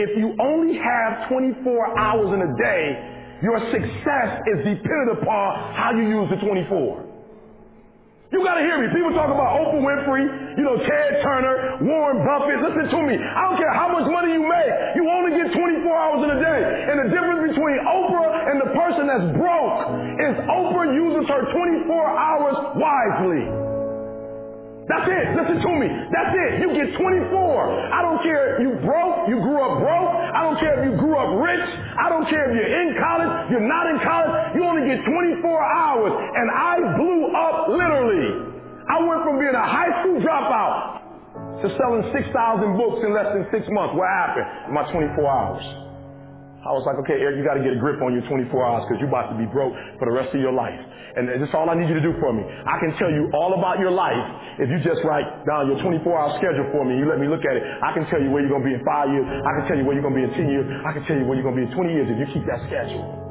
If you only have 24 hours in a day, your success is dependent upon how you use the 24. You gotta hear me. People talk about Oprah Winfrey, you know, Ted Turner, Warren Buffett. Listen to me. I don't care how much money you make. You only get 24 hours in a day. And the difference between Oprah and the person that's broke is Oprah uses her 24 hours wisely. That's it. Listen to me. That's it. You get 24. I don't care you broke, you grew up broke. I don't care if you grew up rich. I don't care if you're in college, you're not in college. You only get 24 hours. And I blew up literally. I went from being a high school dropout to selling 6,000 books in less than six months. What happened in my 24 hours? I was like, okay, Eric, you got to get a grip on your 24 hours because you're about to be broke for the rest of your life. And this is all I need you to do for me. I can tell you all about your life if you just write down your 24 hour schedule for me. You let me look at it. I can tell you where you're going to be in five years. I can tell you where you're going to be in 10 years. I can tell you where you're going to be in 20 years if you keep that schedule.